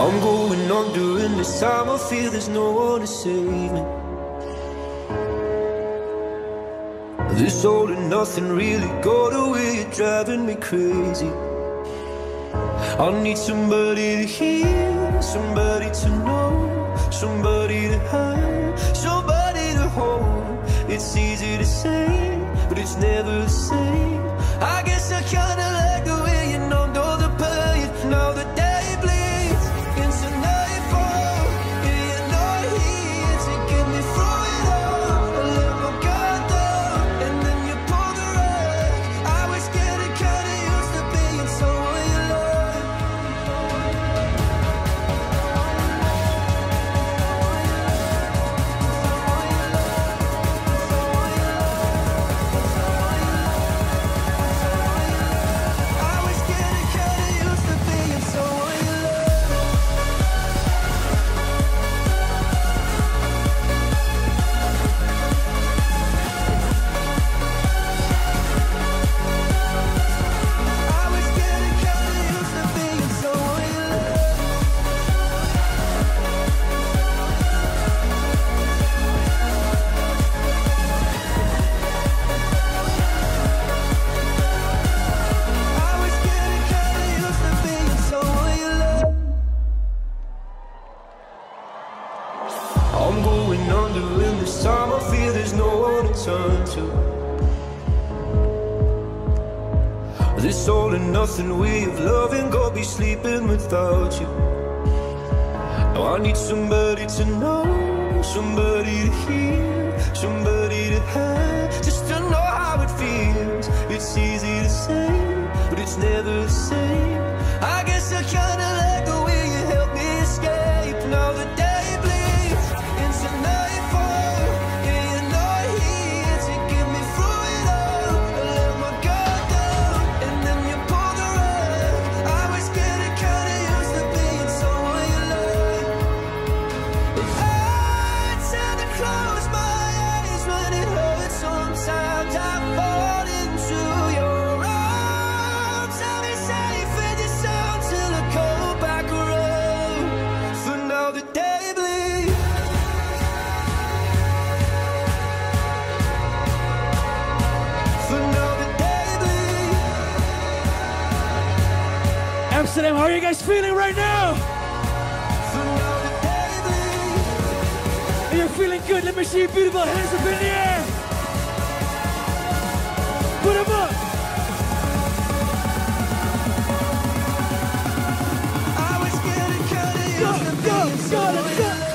I'm going on during this time. I feel there's no one to save me. This all and nothing really got away, you're driving me crazy. I need somebody to hear, somebody to know, somebody to have, somebody to hold. It's easy to say, but it's never the same. I guess I kinda This all and nothing way of loving, go be sleeping without you. Now I need somebody to know, somebody to hear, somebody to have, Amsterdam, how are you guys feeling right now? For now the day bleeds. If you're feeling good, let me see your beautiful hands up in the air. Put them up. I was getting kinda Go, go, go, let's go.